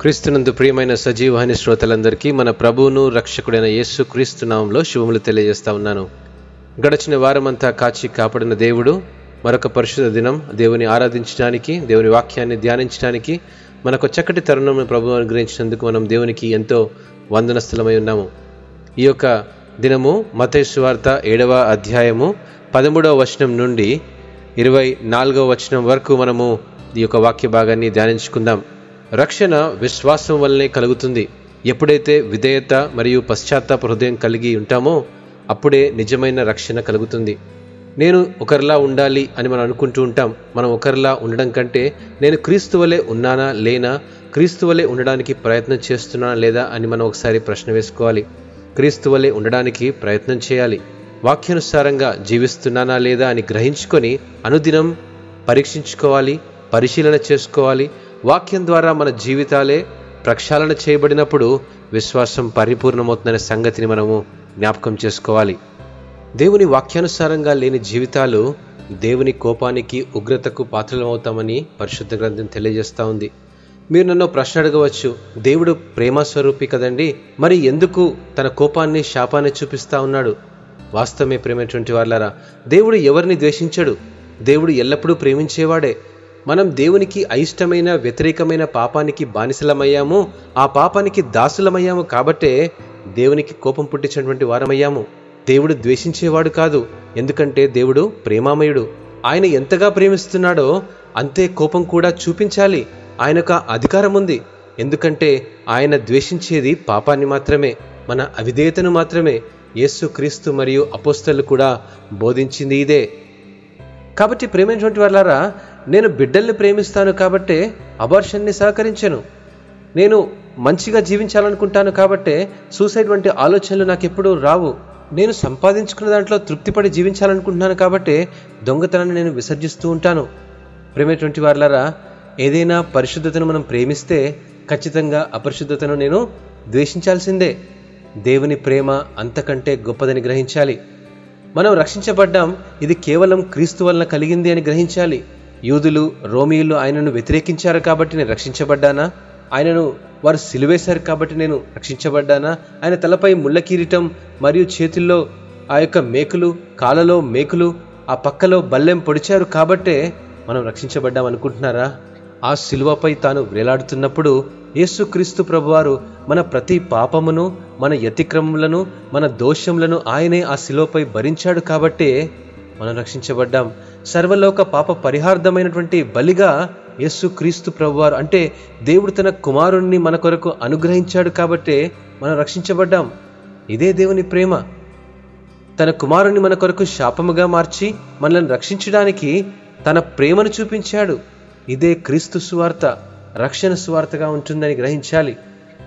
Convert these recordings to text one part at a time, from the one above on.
క్రీస్తునందు ప్రియమైన సజీవహాని శ్రోతలందరికీ మన ప్రభువును రక్షకుడైన యేసు క్రీస్తు నామంలో శుభములు తెలియజేస్తా ఉన్నాను. గడచిన వారమంతా కాచి కాపాడిన దేవుడు మరొక పరిశుద్ధ దినం దేవుని ఆరాధించడానికి దేవుని వాక్యాన్ని ధ్యానించడానికి మనకు చక్కటి తరుణం ప్రభు అనుగ్రహించినందుకు మనం దేవునికి ఎంతో వందనస్థలమై ఉన్నాము. ఈ యొక్క దినము మతేసు వార్త ఏడవ అధ్యాయము పదమూడవ వచనం నుండి ఇరవై నాలుగవ వచనం వరకు మనము ఈ యొక్క వాక్య భాగాన్ని ధ్యానించుకుందాం. రక్షణ విశ్వాసం వల్లనే కలుగుతుంది. ఎప్పుడైతే విధేయత మరియు పశ్చాత్తాప హృదయం కలిగి ఉంటామో అప్పుడే నిజమైన రక్షణ కలుగుతుంది. నేను ఒకరిలా ఉండాలి అని మనం అనుకుంటూ ఉంటాం. మనం ఒకరిలా ఉండడం కంటే నేను క్రీస్తు వలె ఉన్నానా లేనా క్రీస్తు వలె ఉండడానికి ప్రయత్నం చేస్తున్నానా లేదా అని మనం ఒకసారి ప్రశ్న వేసుకోవాలి. క్రీస్తు వలె ఉండడానికి ప్రయత్నం చేయాలి. వాక్యానుసారంగా జీవిస్తున్నానా లేదా అని గ్రహించుకొని అనుదినం పరీక్షించుకోవాలి పరిశీలన చేసుకోవాలి వాక్యం ద్వారా మన జీవితాలే ప్రక్షాళన చేయబడినప్పుడు విశ్వాసం పరిపూర్ణమవుతుందనే సంగతిని మనము జ్ఞాపకం చేసుకోవాలి. దేవుని వాక్యానుసారంగా లేని జీవితాలు దేవుని కోపానికి ఉగ్రతకు పాత్రలమవుతామని పరిశుద్ధ గ్రంథం తెలియజేస్తూ ఉంది. మీరు నన్ను ప్రశ్న అడగవచ్చు దేవుడు ప్రేమ స్వరూపి కదండి? మరి ఎందుకు తన కోపాన్ని శాపాన్ని చూపిస్తా ఉన్నాడు? వాస్తవమే ప్రేమటువంటి వాళ్ళారా దేవుడు ఎవరిని ద్వేషించడు? దేవుడు ఎల్లప్పుడూ ప్రేమించేవాడే. మనం దేవునికి అయిష్టమైన వ్యతిరేకమైన పాపానికి బానిసలమయ్యాము. ఆ పాపానికి దాసులమయ్యాము కాబట్టే దేవునికి కోపం పుట్టించినటువంటి వారమయ్యాము. దేవుడు ద్వేషించేవాడు కాదు. ఎందుకంటే దేవుడు ప్రేమామయుడు. ఆయన ఎంతగా ప్రేమిస్తున్నాడో అంతే కోపం కూడా చూపించాలి. ఆయనకు అధికారం ఉంది. ఎందుకంటే ఆయన ద్వేషించేది పాపాన్ని మాత్రమే మన అవిధేయతను మాత్రమే. యేసు క్రీస్తు మరియు అపోస్తలు కూడా బోధించింది ఇదే. కాబట్టి ప్రేమించినటువంటి వాళ్ళారా నేను బిడ్డల్ని ప్రేమిస్తాను కాబట్టే అబార్షన్ని సహకరించను. నేను మంచిగా జీవించాలనుకుంటాను కాబట్టే సూసైడ్ వంటి ఆలోచనలు నాకు ఎప్పుడూ రావు. నేను సంపాదించుకున్న దాంట్లో తృప్తిపడి జీవించాలనుకుంటున్నాను కాబట్టే దొంగతనాన్ని నేను విసర్జిస్తూ ఉంటాను. ప్రేమేటువంటి వారులారా ఏదైనా పరిశుద్ధతను మనం ప్రేమిస్తే ఖచ్చితంగా అపరిశుద్ధతను నేను ద్వేషించాల్సిందే. దేవుని ప్రేమ అంతకంటే గొప్పదని గ్రహించాలి. మనం రక్షించబడ్డాం ఇది కేవలం క్రీస్తు వలన కలిగింది అని గ్రహించాలి. యూదులు రోమియులు ఆయనను వ్యతిరేకించారు కాబట్టి నేను రక్షించబడ్డానా? ఆయనను వారు సిలువేశారు కాబట్టి నేను రక్షించబడ్డానా? ఆయన తలపై ముళ్ళ కిరీటం మరియు చేతుల్లో ఆ యొక్క మేకులు కాలలో మేకులు ఆ పక్కలో బల్లెం పొడిచారు కాబట్టే మనం రక్షించబడ్డాం అనుకుంటున్నారా? ఆ శిలువపై తాను వేలాడుతున్నప్పుడు యేసుక్రీస్తు ప్రభువారు మన ప్రతి పాపమును మన యతిక్రమములను మన దోషములను ఆయనే ఆ శిలువపై భరించాడు కాబట్టే మనం రక్షించబడ్డాం. సర్వలోక పాప పరిహార్థమైనటువంటి బలిగా యస్సు క్రీస్తు ప్రభువారు అంటే దేవుడు తన కుమారుణ్ణి మన కొరకు అనుగ్రహించాడు కాబట్టే మనం రక్షించబడ్డాం. ఇదే దేవుని ప్రేమ. తన కుమారుణ్ణి మన కొరకు శాపముగా మార్చి మనల్ని రక్షించడానికి తన ప్రేమను చూపించాడు. ఇదే క్రీస్తు సువార్త రక్షణ సువార్తగా ఉంటుందని గ్రహించాలి.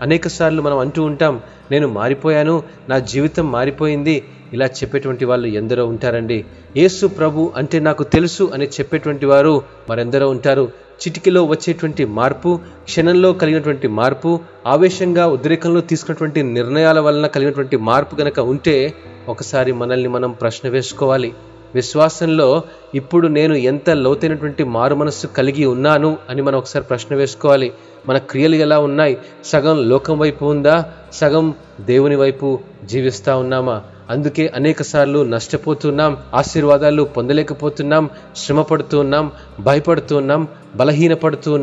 అనేక సార్లు మనం అంటూ ఉంటాం నేను మారిపోయాను నా జీవితం మారిపోయింది ఇలా చెప్పేటువంటి వాళ్ళు ఎందరో ఉంటారండి. యేసు ప్రభు అంటే నాకు తెలుసు అని చెప్పేటువంటి వారు మరెందరో ఉంటారు. చిటికలో వచ్చేటువంటి మార్పు క్షణంలో కలిగినటువంటి మార్పు ఆవేశంగా ఉద్రేకంలో తీసుకున్నటువంటి నిర్ణయాల వలన కలిగినటువంటి మార్పు గనక ఉంటే ఒకసారి మనల్ని మనం ప్రశ్న వేసుకోవాలి. విశ్వాసంలో ఇప్పుడు నేను ఎంత లోతైనటువంటి మారు మనస్సు కలిగి ఉన్నాను అని మనం ఒకసారి ప్రశ్న వేసుకోవాలి. మన క్రియలు ఎలా ఉన్నాయి? సగం లోకం వైపు ఉందా? సగం దేవుని వైపు జీవిస్తా ఉన్నామా? అందుకే అనేక సార్లు నష్టపోతున్నాం ఆశీర్వాదాలు పొందలేకపోతున్నాం శ్రమ పడుతున్నాం భయపడుతున్నాం భయపడుతూ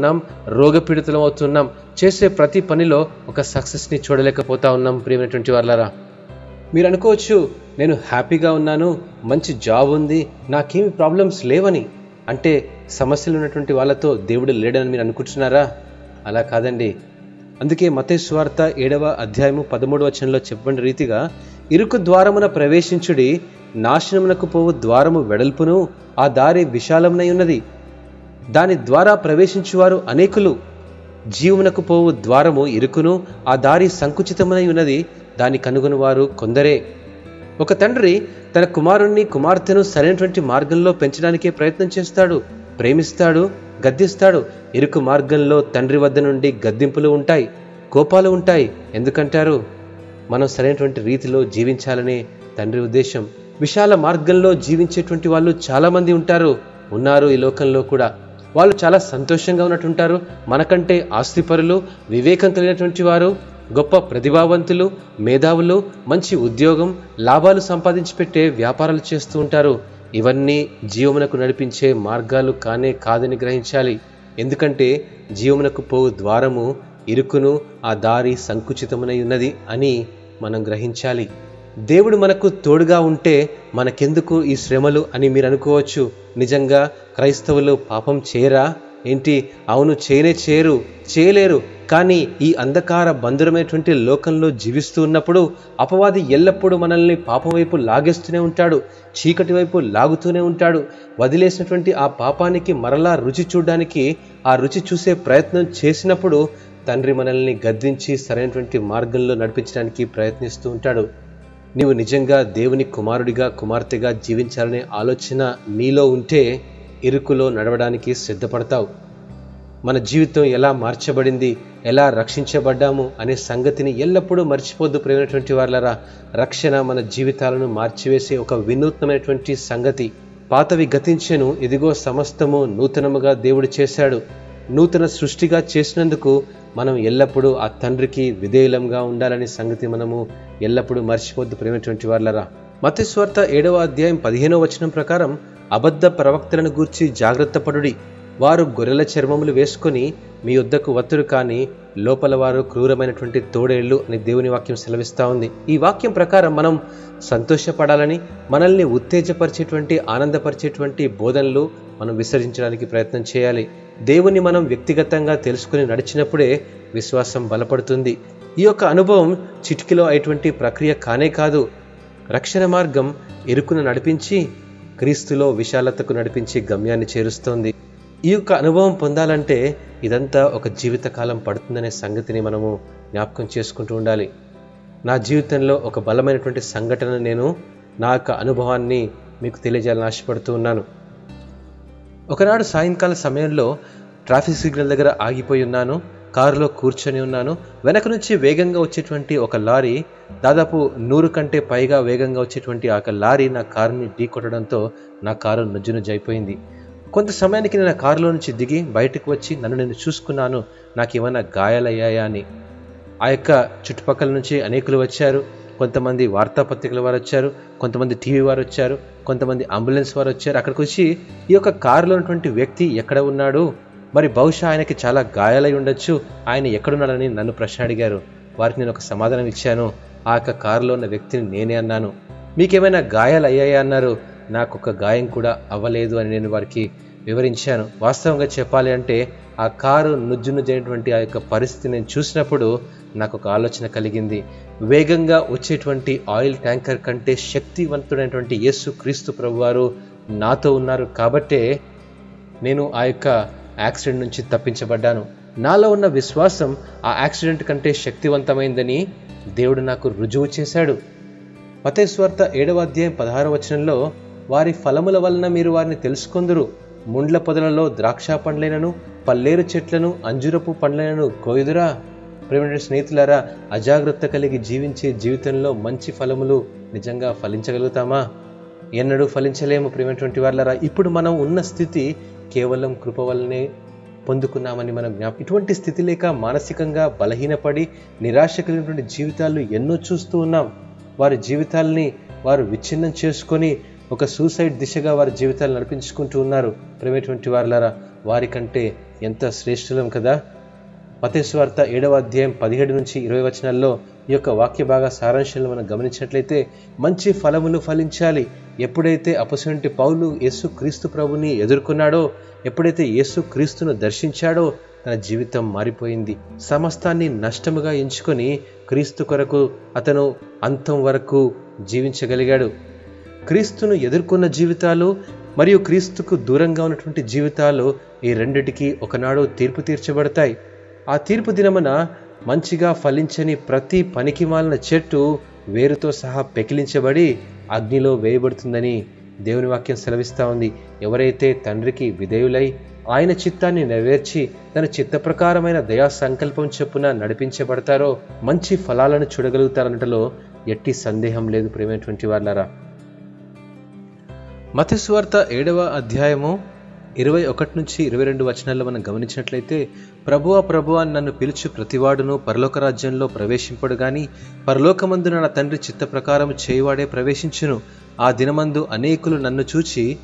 రోగపీడితులం అవుతున్నాం చేసే ప్రతి పనిలో ఒక సక్సెస్ని చూడలేకపోతా ఉన్నాం ప్రియమైనటువంటి వాళ్ళరా మీరు అనుకోవచ్చు నేను హ్యాపీగా ఉన్నాను మంచి జాబ్ ఉంది నాకేమి ప్రాబ్లమ్స్ లేవని. అంటే సమస్యలు ఉన్నటువంటి వాళ్ళతో దేవుడు లేడని మీరు అనుకుంటున్నారా? అలా కాదండి. అందుకే మతే స్వార్త ఏడవ అధ్యాయము పదమూడు వచనంలో చెప్పండి రీతిగా ఇరుకు ద్వారమున ప్రవేశించుడి నాశనమునకు పోవు ద్వారము వెడల్పును ఆ దారి విశాలమునై ఉన్నది. దాని ద్వారా ప్రవేశించువారు అనేకులు. జీవమునకు పోవు ద్వారము ఇరుకును ఆ దారి సంకుచితమునై ఉన్నది. దాని కనుగొనివారు కొందరే. ఒక తండ్రి తన కుమారుణ్ణి కుమార్తెను సరైనటువంటి మార్గంలో పెంచడానికే ప్రయత్నం చేస్తాడు ప్రేమిస్తాడు. గద్దిస్తాడు. ఇరుకు మార్గంలో తండ్రి వద్ద నుండి గద్దింపులు ఉంటాయి కోపాలు ఉంటాయి. ఎందుకంటారు? మనం సరైనటువంటి రీతిలో జీవించాలనే తండ్రి ఉద్దేశం. విశాల మార్గంలో జీవించేటువంటి వాళ్ళు చాలామంది ఉంటారు. ఉన్నారు ఈ లోకంలో కూడా. వాళ్ళు చాలా సంతోషంగా ఉన్నట్టుంటారు. మనకంటే ఆస్తిపరులు వివేకం కలిగినటువంటి వారు గొప్ప ప్రతిభావంతులు మేధావులు మంచి ఉద్యోగం లాభాలు సంపాదించి పెట్టే వ్యాపారాలు చేస్తూ ఉంటారు. ఇవన్నీ జీవమునకు నడిపించే మార్గాలు కానే కాదని గ్రహించాలి. ఎందుకంటే జీవమునకు పోవు ద్వారము ఇరుకును ఆ దారి సంకుచితమునై ఉన్నది అని మనం గ్రహించాలి. దేవుడు మనకు తోడుగా ఉంటే మనకెందుకు ఈ శ్రమలు అని మీరు అనుకోవచ్చు. నిజంగా క్రైస్తవులు పాపం చేయరా? ఏంటి? అవును చేయనే చేయరు చేయలేరు. కానీ ఈ అంధకార బంధురమైనటువంటి లోకంలో జీవిస్తూ ఉన్నప్పుడు అపవాది ఎల్లప్పుడూ మనల్ని పాపం వైపు లాగేస్తూనే ఉంటాడు చీకటి వైపు లాగుతూనే ఉంటాడు. వదిలేసినటువంటి ఆ పాపానికి మరలా రుచి చూడడానికి ఆ రుచి చూసే ప్రయత్నం చేసినప్పుడు తండ్రి మనల్ని గద్దించి సరైనటువంటి మార్గంలో నడిపించడానికి ప్రయత్నిస్తూ ఉంటాడు. నీవు నిజంగా దేవుని కుమారుడిగా కుమార్తెగా జీవించాలనే ఆలోచన నీలో ఉంటే ఇరుకులో నడవడానికి సిద్ధపడతావు. మన జీవితం ఎలా మార్చబడింది ఎలా రక్షించబడ్డాము అనే సంగతిని ఎల్లప్పుడూ మర్చిపోద్దు ప్రేమైనటువంటి వాళ్ళరా రక్షణ మన జీవితాలను మార్చివేసే ఒక వినూత్నమైనటువంటి సంగతి. పాతవి గతించెను ఇదిగో సమస్తము నూతనముగా దేవుడు చేశాడు. నూతన సృష్టిగా చేసినందుకు మనం ఎల్లప్పుడూ ఆ తండ్రికి విధేయులంగా ఉండాలనే సంగతి మనము ఎల్లప్పుడూ మర్చిపోద్దు ప్రేమటువంటి వాళ్ళరా మతస్వార్త ఏడవ అధ్యాయం పదిహేనవ వచనం ప్రకారం అబద్ధ ప్రవక్తలను గూర్చి జాగ్రత్త పడుడి వారు గొర్రెల చర్మములు వేసుకొని మీ వద్దకు వత్తురు కానీ లోపల వారు క్రూరమైనటువంటి తోడేళ్ళు అని దేవుని వాక్యం సెలవిస్తూ ఉంది. ఈ వాక్యం ప్రకారం మనం సంతోషపడాలని మనల్ని ఉత్తేజపరిచేటువంటి ఆనందపరిచేటువంటి బోధనలు మనం విసర్జించడానికి ప్రయత్నం చేయాలి. దేవుని మనం వ్యక్తిగతంగా తెలుసుకుని నడిచినప్పుడే విశ్వాసం బలపడుతుంది. ఈ యొక్క అనుభవం చిటికిలో అటువంటి ప్రక్రియ కానే కాదు. రక్షణ మార్గం ఇరుకును నడిపించి క్రీస్తులో విశాలతకు నడిపించి గమ్యాన్ని చేరుస్తోంది. ఈ యొక్క అనుభవం పొందాలంటే ఇదంతా ఒక జీవితకాలం పడుతుందనే సంగతిని మనము జ్ఞాపకం చేసుకుంటూ ఉండాలి. నా జీవితంలో ఒక బలమైనటువంటి సంఘటన నేను నా యొక్క అనుభవాన్ని మీకు తెలియజేయాలని ఆశపడుతూ ఉన్నాను. ఒకనాడు సాయంకాల సమయంలో ట్రాఫిక్ సిగ్నల్ దగ్గర ఆగిపోయి ఉన్నాను. కారులో కూర్చొని ఉన్నాను. వెనక నుంచి వేగంగా వచ్చేటువంటి ఒక లారీ దాదాపు నూరు కంటే పైగా వేగంగా వచ్చేటువంటి ఆ లారీ నా కారుని ఢీకొట్టడంతో నా కారు నుజ్జునుజ్జైపోయింది కొంత సమయానికి నేను కారులో నుంచి దిగి బయటకు వచ్చి నన్ను నేను చూసుకున్నాను. నాకు ఏమైనా గాయాలయ్యాయా అని. ఆ యొక్క చుట్టుపక్కల నుంచి అనేకులు వచ్చారు. కొంతమంది వార్తాపత్రికల వారు వచ్చారు. కొంతమంది టీవీ వారు వచ్చారు. కొంతమంది అంబులెన్స్ వారు వచ్చారు. అక్కడికి వచ్చి ఈ యొక్క కారులో ఉన్నటువంటి వ్యక్తి ఎక్కడ ఉన్నాడు? మరి బహుశా ఆయనకి చాలా గాయాలై ఉండొచ్చు. ఆయన ఎక్కడున్నాడని నన్ను ప్రశ్న అడిగారు. వారికి నేను ఒక సమాధానం ఇచ్చాను. ఆ యొక్క కారులో ఉన్న వ్యక్తిని నేనే అన్నాను. మీకేమైనా గాయాలు అయ్యాయా అన్నారు? నాకు ఒక గాయం కూడా అవ్వలేదు అని నేను వారికి వివరించాను. వాస్తవంగా చెప్పాలి అంటే ఆ కారు నుజ్జు నుజ్జైనటువంటి ఆ యొక్క పరిస్థితి నేను చూసినప్పుడు నాకు ఒక ఆలోచన కలిగింది. వేగంగా వచ్చేటువంటి ఆయిల్ ట్యాంకర్ కంటే శక్తివంతుడైనటువంటి యేసు క్రీస్తు ప్రభువారు నాతో ఉన్నారు. కాబట్టే నేను ఆ యొక్క యాక్సిడెంట్ నుంచి తప్పించబడ్డాను. నాలో ఉన్న విశ్వాసం ఆ యాక్సిడెంట్ కంటే శక్తివంతమైందని దేవుడు నాకు రుజువు చేశాడు. మతేశ్వార్త ఏడవ అధ్యాయం పదహారవ వచనంలో వారి ఫలముల వలన మీరు వారిని తెలుసుకొందురు. ముండ్ల పొదలలో ద్రాక్ష పండ్లైనను పల్లేరు చెట్లను అంజురపు పండ్లైనను కోయుదురా. ప్రేమ స్నేహితులారా అజాగ్రత్త కలిగి జీవించే జీవితంలో మంచి ఫలములు నిజంగా ఫలించగలుగుతామా? ఎన్నడూ ఫలించలేము ప్రేమటువంటి వాళ్ళరా ఇప్పుడు మనం ఉన్న స్థితి కేవలం కృప వల్లనే పొందుకున్నామని మనం జ్ఞాపకం ఇటువంటి స్థితి లేక మానసికంగా బలహీనపడి నిరాశ కలిగినటువంటి జీవితాలు ఎన్నో చూస్తూ ఉన్నాం. వారి జీవితాలని వారు విచ్ఛిన్నం చేసుకొని ఒక సూసైడ్ దిశగా వారి జీవితాలు నడిపించుకుంటూ ఉన్నారు. ప్రేమటువంటి వారులారా వారికంటే ఎంత శ్రేష్ఠులం కదా? మతేశ్వార్త ఏడవ అధ్యాయం పదిహేడు నుంచి ఇరవై వచనాల్లో ఈ యొక్క వాక్య భాగ సారాంశాలను మనం గమనించినట్లయితే మంచి ఫలములు ఫలించాలి. ఎప్పుడైతే అపసంటి పౌలు యేసు క్రీస్తు ప్రభుని ఎదుర్కొన్నాడో ఎప్పుడైతే యేసు క్రీస్తును దర్శించాడో తన జీవితం మారిపోయింది. సమస్తాన్ని నష్టముగా ఎంచుకొని క్రీస్తు కొరకు అతను అంతం వరకు జీవించగలిగాడు. క్రీస్తును ఎదుర్కొన్న జీవితాలు మరియు క్రీస్తుకు దూరంగా ఉన్నటువంటి జీవితాలు ఈ రెండిటికి ఒకనాడు తీర్పు తీర్చబడతాయి. ఆ తీర్పు దినమున మంచిగా ఫలించని ప్రతి పనికి మాలిన చెట్టు వేరుతో సహా పెకిలించబడి అగ్నిలో వేయబడుతుందని దేవుని వాక్యం సెలవిస్తూ ఉంది. ఎవరైతే తండ్రికి విధేయులై ఆయన చిత్తాన్ని నెరవేర్చి తన చిత్త ప్రకారమైన దయా సంకల్పం చొప్పున నడిపించబడతారో మంచి ఫలాలను చూడగలుగుతారనటలో ఎట్టి సందేహం లేదు ప్రేమైనటువంటి వాళ్ళారా మతస్వార్త ఏడవ అధ్యాయము ఇరవై ఒకటి నుంచి ఇరవై రెండు వచనాల్లో మనం గమనించినట్లయితే ప్రభువా ప్రభువ నన్ను పిలుచు ప్రతివాడును పరలోక రాజ్యంలో ప్రవేశింపడు గాని పరలోకమందున నా తండ్రి చిత్త ప్రకారం చేయువాడే ప్రవేశించును. ఆ దినమందు అనేకులు నన్ను చూచి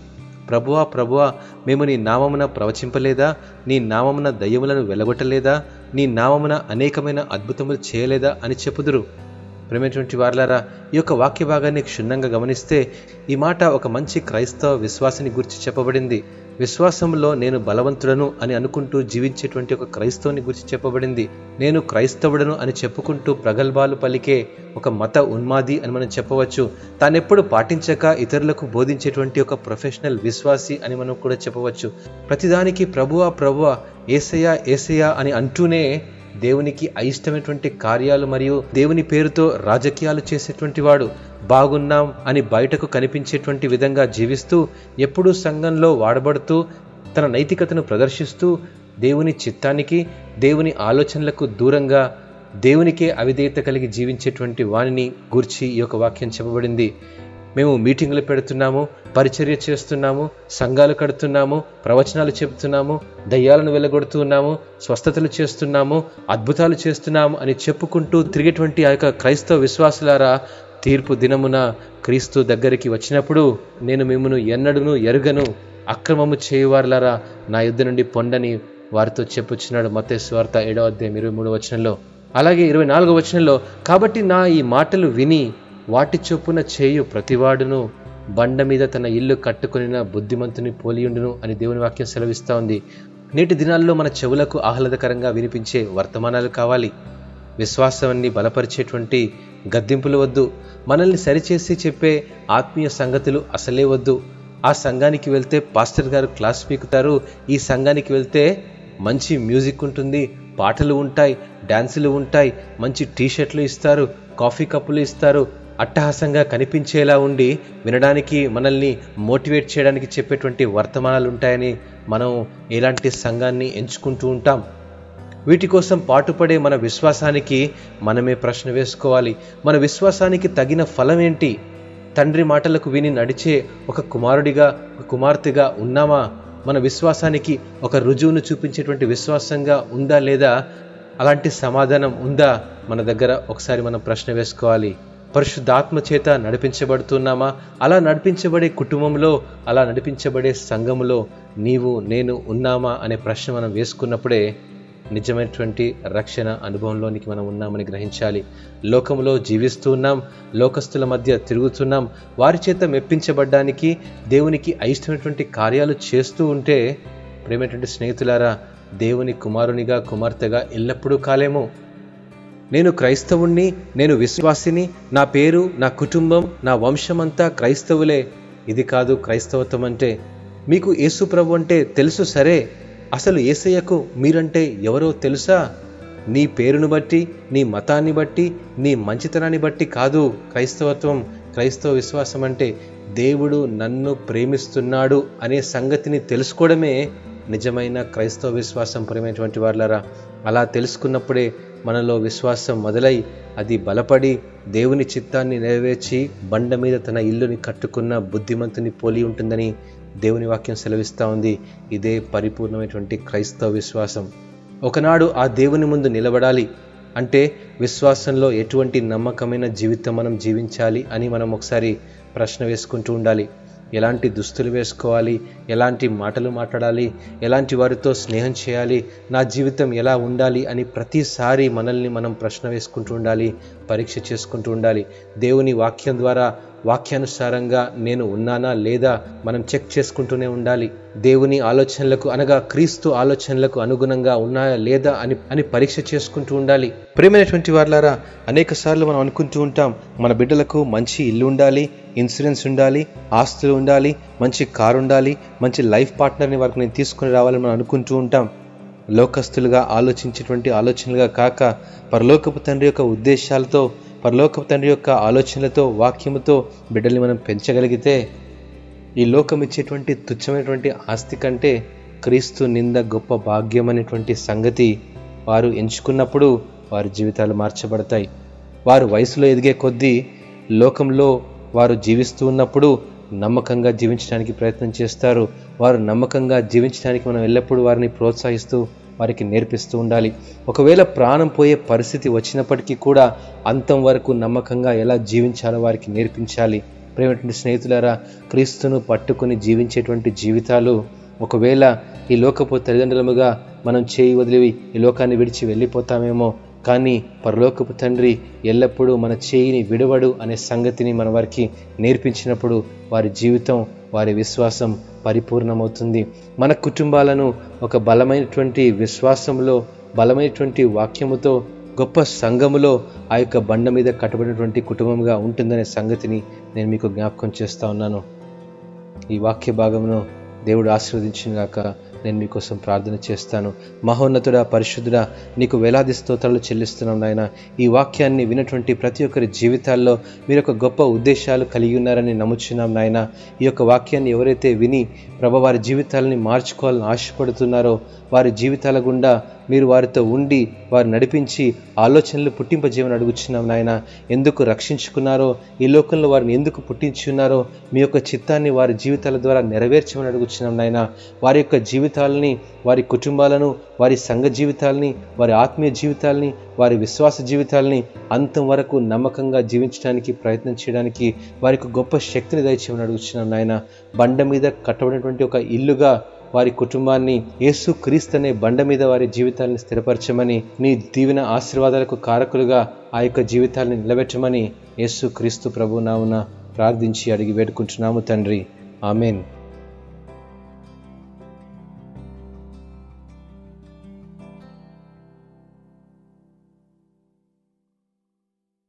ప్రభువా ప్రభువా మేము నీ నామమున ప్రవచింపలేదా? నీ నామమున దయ్యములను వెలగొట్టలేదా? నీ నామమున అనేకమైన అద్భుతములు చేయలేదా? అని చెప్పుదురు. ప్రేమటువంటి వార్లారా ఈ యొక్క వాక్య భాగాన్ని క్షుణ్ణంగా గమనిస్తే ఈ మాట ఒక మంచి క్రైస్తవ విశ్వాసిని గురించి చెప్పబడింది. విశ్వాసంలో నేను బలవంతుడను అని అనుకుంటూ జీవించేటువంటి ఒక క్రైస్తవుని గురించి చెప్పబడింది. నేను క్రైస్తవుడను అని చెప్పుకుంటూ ప్రగల్భాలు పలికే ఒక మత ఉన్మాది అని మనం చెప్పవచ్చు. తానెప్పుడు పాటించక ఇతరులకు బోధించేటువంటి ఒక ప్రొఫెషనల్ విశ్వాసి అని మనం కూడా చెప్పవచ్చు. ప్రతిదానికి ప్రభువా ప్రభువా ఏసయ్యా ఏసయ్యా అని అంటూనే దేవునికి అయిష్టమైనటువంటి కార్యాలు మరియు దేవుని పేరుతో రాజకీయాలు చేసేటువంటి వాడు బాగున్నాం అని బయటకు కనిపించేటువంటి విధంగా జీవిస్తూ ఎప్పుడూ సంఘంలో వాడబడుతూ తన నైతికతను ప్రదర్శిస్తూ దేవుని చిత్తానికి దేవుని ఆలోచనలకు దూరంగా దేవునికే అవిధేయత కలిగి జీవించేటువంటి వాణిని గూర్చి ఈ యొక్క వాక్యం చెప్పబడింది. మేము మీటింగులు పెడుతున్నాము పరిచర్య చేస్తున్నాము సంఘాలు కడుతున్నాము ప్రవచనాలు చెబుతున్నాము దయ్యాలను వెళ్ళగొడుతున్నాము స్వస్థతలు చేస్తున్నాము అద్భుతాలు చేస్తున్నాము అని చెప్పుకుంటూ తిరిగేటువంటి ఆ యొక్క క్రైస్తవ విశ్వాసులారా తీర్పు దినమున క్రీస్తు దగ్గరికి వచ్చినప్పుడు నేను మిమ్మను ఎన్నడును ఎరుగను అక్రమము చేయువారులారా నా యుద్ధ నుండి పొండని వారితో చెప్పుచున్నాడు మతే స్వార్థ ఏడవ అధ్యాయం ఇరవై మూడు వచనంలో. అలాగే ఇరవై నాలుగో వచనంలో కాబట్టి నా ఈ మాటలు విని వాటి చొప్పున చేయు ప్రతివాడును బండ మీద తన ఇల్లు కట్టుకుని బుద్ధిమంతుని పోలియుండును అని దేవుని వాక్యం సెలవిస్తూ ఉంది. నేటి దినాల్లో మన చెవులకు ఆహ్లాదకరంగా వినిపించే వర్తమానాలు కావాలి. విశ్వాసాన్ని బలపరిచేటువంటి గద్దింపులు వద్దు. మనల్ని సరిచేసి చెప్పే ఆత్మీయ సంగతులు అసలే వద్దు. ఆ సంఘానికి వెళ్తే పాస్టర్ గారు క్లాస్ పీకుతారు. ఈ సంఘానికి వెళ్తే మంచి మ్యూజిక్ ఉంటుంది పాటలు ఉంటాయి డ్యాన్సులు ఉంటాయి మంచి టీషర్ట్లు ఇస్తారు కాఫీ కప్పులు ఇస్తారు అట్టహాసంగా కనిపించేలా ఉండి వినడానికి మనల్ని మోటివేట్ చేయడానికి చెప్పేటువంటి వర్తమానాలు ఉంటాయని మనం ఎలాంటి సంఘాన్ని ఎంచుకుంటూ ఉంటాం. వీటి కోసం పాటుపడే మన విశ్వాసానికి మనమే ప్రశ్న వేసుకోవాలి. మన విశ్వాసానికి తగిన ఫలం ఏంటి? తండ్రి మాటలకు విని నడిచే ఒక కుమారుడిగా ఒక కుమార్తెగా ఉన్నామా? మన విశ్వాసానికి ఒక రుజువును చూపించేటువంటి విశ్వాసంగా ఉందా లేదా? అలాంటి సమాధానం ఉందా? మన దగ్గర ఒకసారి మనం ప్రశ్న వేసుకోవాలి. పరిశుద్ధాత్మ చేత నడిపించబడుతున్నామా? అలా నడిపించబడే కుటుంబంలో అలా నడిపించబడే సంఘములో నీవు నేను ఉన్నామా అనే ప్రశ్న మనం వేసుకున్నప్పుడే నిజమైనటువంటి రక్షణ అనుభవంలోనికి మనం ఉన్నామని గ్రహించాలి. లోకంలో జీవిస్తూ ఉన్నాం లోకస్తుల మధ్య తిరుగుతున్నాం వారి చేత మెప్పించబడ్డానికి దేవునికి అయిష్టమైనటువంటి కార్యాలు చేస్తూ ఉంటే ప్రేమటువంటి స్నేహితులారా దేవుని కుమారునిగా కుమార్తెగా ఎల్లప్పుడూ కాలేమో. నేను క్రైస్తవుణ్ణి నేను విశ్వాసిని నా పేరు నా కుటుంబం నా వంశమంతా క్రైస్తవులే. ఇది కాదు క్రైస్తవత్వం అంటే. మీకు యేసు ప్రభు అంటే తెలుసు సరే. అసలు ఏసయ్యకు మీరంటే ఎవరో తెలుసా? నీ పేరును బట్టి నీ మతాన్ని బట్టి నీ మంచితనాన్ని బట్టి కాదు క్రైస్తవత్వం. క్రైస్తవ విశ్వాసం అంటే దేవుడు నన్ను ప్రేమిస్తున్నాడు అనే సంగతిని తెలుసుకోవడమే నిజమైన క్రైస్తవ విశ్వాసం ప్రేమైనటువంటి వాళ్ళరా అలా తెలుసుకున్నప్పుడే మనలో విశ్వాసం మొదలై అది బలపడి దేవుని చిత్తాన్ని నెరవేర్చి బండ మీద తన ఇల్లుని కట్టుకున్న బుద్ధిమంతుని పోలి ఉంటుందని దేవుని వాక్యం సెలవిస్తూ ఉంది. ఇదే పరిపూర్ణమైనటువంటి క్రైస్తవ విశ్వాసం. ఒకనాడు ఆ దేవుని ముందు నిలబడాలి అంటే విశ్వాసంలో ఎటువంటి నమ్మకమైన జీవితం మనం జీవించాలి అని మనం ఒకసారి ప్రశ్న వేసుకుంటూ ఉండాలి. ఎలాంటి దుస్తులు వేసుకోవాలి? ఎలాంటి మాటలు మాట్లాడాలి? ఎలాంటి వారితో స్నేహం చేయాలి? నా జీవితం ఎలా ఉండాలి? అని ప్రతిసారి మనల్ని మనం ప్రశ్న వేసుకుంటూ ఉండాలి పరీక్ష చేసుకుంటూ ఉండాలి. దేవుని వాక్యం ద్వారా వాక్యానుసారంగా నేను ఉన్నానా లేదా మనం చెక్ చేసుకుంటూనే ఉండాలి. దేవుని ఆలోచనలకు అనగా క్రీస్తు ఆలోచనలకు అనుగుణంగా ఉన్నాయా లేదా అని అని పరీక్ష చేసుకుంటూ ఉండాలి. ప్రేమైనటువంటి వాళ్ళారా అనేక సార్లు మనం అనుకుంటూ ఉంటాం మన బిడ్డలకు మంచి ఇల్లు ఉండాలి ఇన్సూరెన్స్ ఉండాలి ఆస్తులు ఉండాలి మంచి కారు ఉండాలి మంచి లైఫ్ పార్ట్నర్ని వారికి నేను తీసుకుని రావాలని మనం అనుకుంటూ ఉంటాం. లోకస్తులుగా ఆలోచించేటువంటి ఆలోచనలుగా కాక పరలోకపు తండ్రి యొక్క ఉద్దేశాలతో పరలోక తండ్రి యొక్క ఆలోచనలతో వాక్యముతో బిడ్డల్ని మనం పెంచగలిగితే ఈ లోకం ఇచ్చేటువంటి తుచ్చమైనటువంటి ఆస్తి కంటే క్రీస్తు నింద గొప్ప భాగ్యం అనేటువంటి సంగతి వారు ఎంచుకున్నప్పుడు వారి జీవితాలు మార్చబడతాయి. వారు వయసులో ఎదిగే కొద్దీ లోకంలో వారు జీవిస్తూ ఉన్నప్పుడు నమ్మకంగా జీవించడానికి ప్రయత్నం చేస్తారు. వారు నమ్మకంగా జీవించడానికి మనం ఎల్లప్పుడూ వారిని ప్రోత్సహిస్తూ వారికి నేర్పిస్తూ ఉండాలి. ఒకవేళ ప్రాణం పోయే పరిస్థితి వచ్చినప్పటికీ కూడా అంతం వరకు నమ్మకంగా ఎలా జీవించాలో వారికి నేర్పించాలి. ప్రేమటువంటి స్నేహితులారా క్రీస్తును పట్టుకుని జీవించేటువంటి జీవితాలు ఒకవేళ ఈ లోకపు తల్లిదండ్రులముగా మనం చేయి వదిలి ఈ లోకాన్ని విడిచి వెళ్ళిపోతామేమో కానీ పరలోకపు తండ్రి ఎల్లప్పుడూ మన చేయిని విడవడు అనే సంగతిని మన వారికి నేర్పించినప్పుడు వారి జీవితం వారి విశ్వాసం పరిపూర్ణమవుతుంది. మన కుటుంబాలను ఒక బలమైనటువంటి విశ్వాసంలో బలమైనటువంటి వాక్యముతో గొప్ప సంఘములో ఆ యొక్క బండ మీద కట్టబడినటువంటి కుటుంబంగా ఉంటుందనే సంగతిని నేను మీకు జ్ఞాపకం చేస్తూ ఉన్నాను. ఈ వాక్య భాగమును దేవుడు ఆశీర్వదించినాక నేను మీకోసం ప్రార్థన చేస్తాను. మహోన్నతుడా పరిశుద్ధుడా నీకు వేలాది స్తోత్రాలు చెల్లిస్తున్నాం నాయన. ఈ వాక్యాన్ని వినటువంటి ప్రతి ఒక్కరి జీవితాల్లో మీరు ఒక గొప్ప ఉద్దేశాలు కలిగి ఉన్నారని నమ్ముచున్నాం నాయన. ఈ యొక్క వాక్యాన్ని ఎవరైతే విని ప్రభ వారి జీవితాలని మార్చుకోవాలని ఆశపడుతున్నారో వారి జీవితాల గుండా మీరు వారితో ఉండి వారు నడిపించి ఆలోచనలు పుట్టింపజేయమని అడుగుచున్నాం నాయన. ఎందుకు రక్షించుకున్నారో ఈ లోకంలో వారిని ఎందుకు పుట్టించున్నారో మీ యొక్క చిత్తాన్ని వారి జీవితాల ద్వారా నెరవేర్చమని అడుగుచున్నాం నాయన. వారి యొక్క జీవితాలని వారి కుటుంబాలను వారి సంఘ జీవితాలని వారి ఆత్మీయ జీవితాలని వారి విశ్వాస జీవితాలని అంతం వరకు నమ్మకంగా జీవించడానికి ప్రయత్నం చేయడానికి వారికి గొప్ప శక్తిని దయచేయమని అడుగుచున్నాం నాయన. బండ మీద కట్టబడినటువంటి ఒక ఇల్లుగా వారి కుటుంబాన్ని యేసు క్రీస్తనే బండ మీద వారి జీవితాలను స్థిరపరచమని నీ దీవెన ఆశీర్వాదాలకు కారకులుగా ఆ యొక్క జీవితాలను నిలబెట్టమని యేసు క్రీస్తు ప్రభు నామున ప్రార్థించి అడిగి వేడుకుంటున్నాము తండ్రి. ఆమెన్.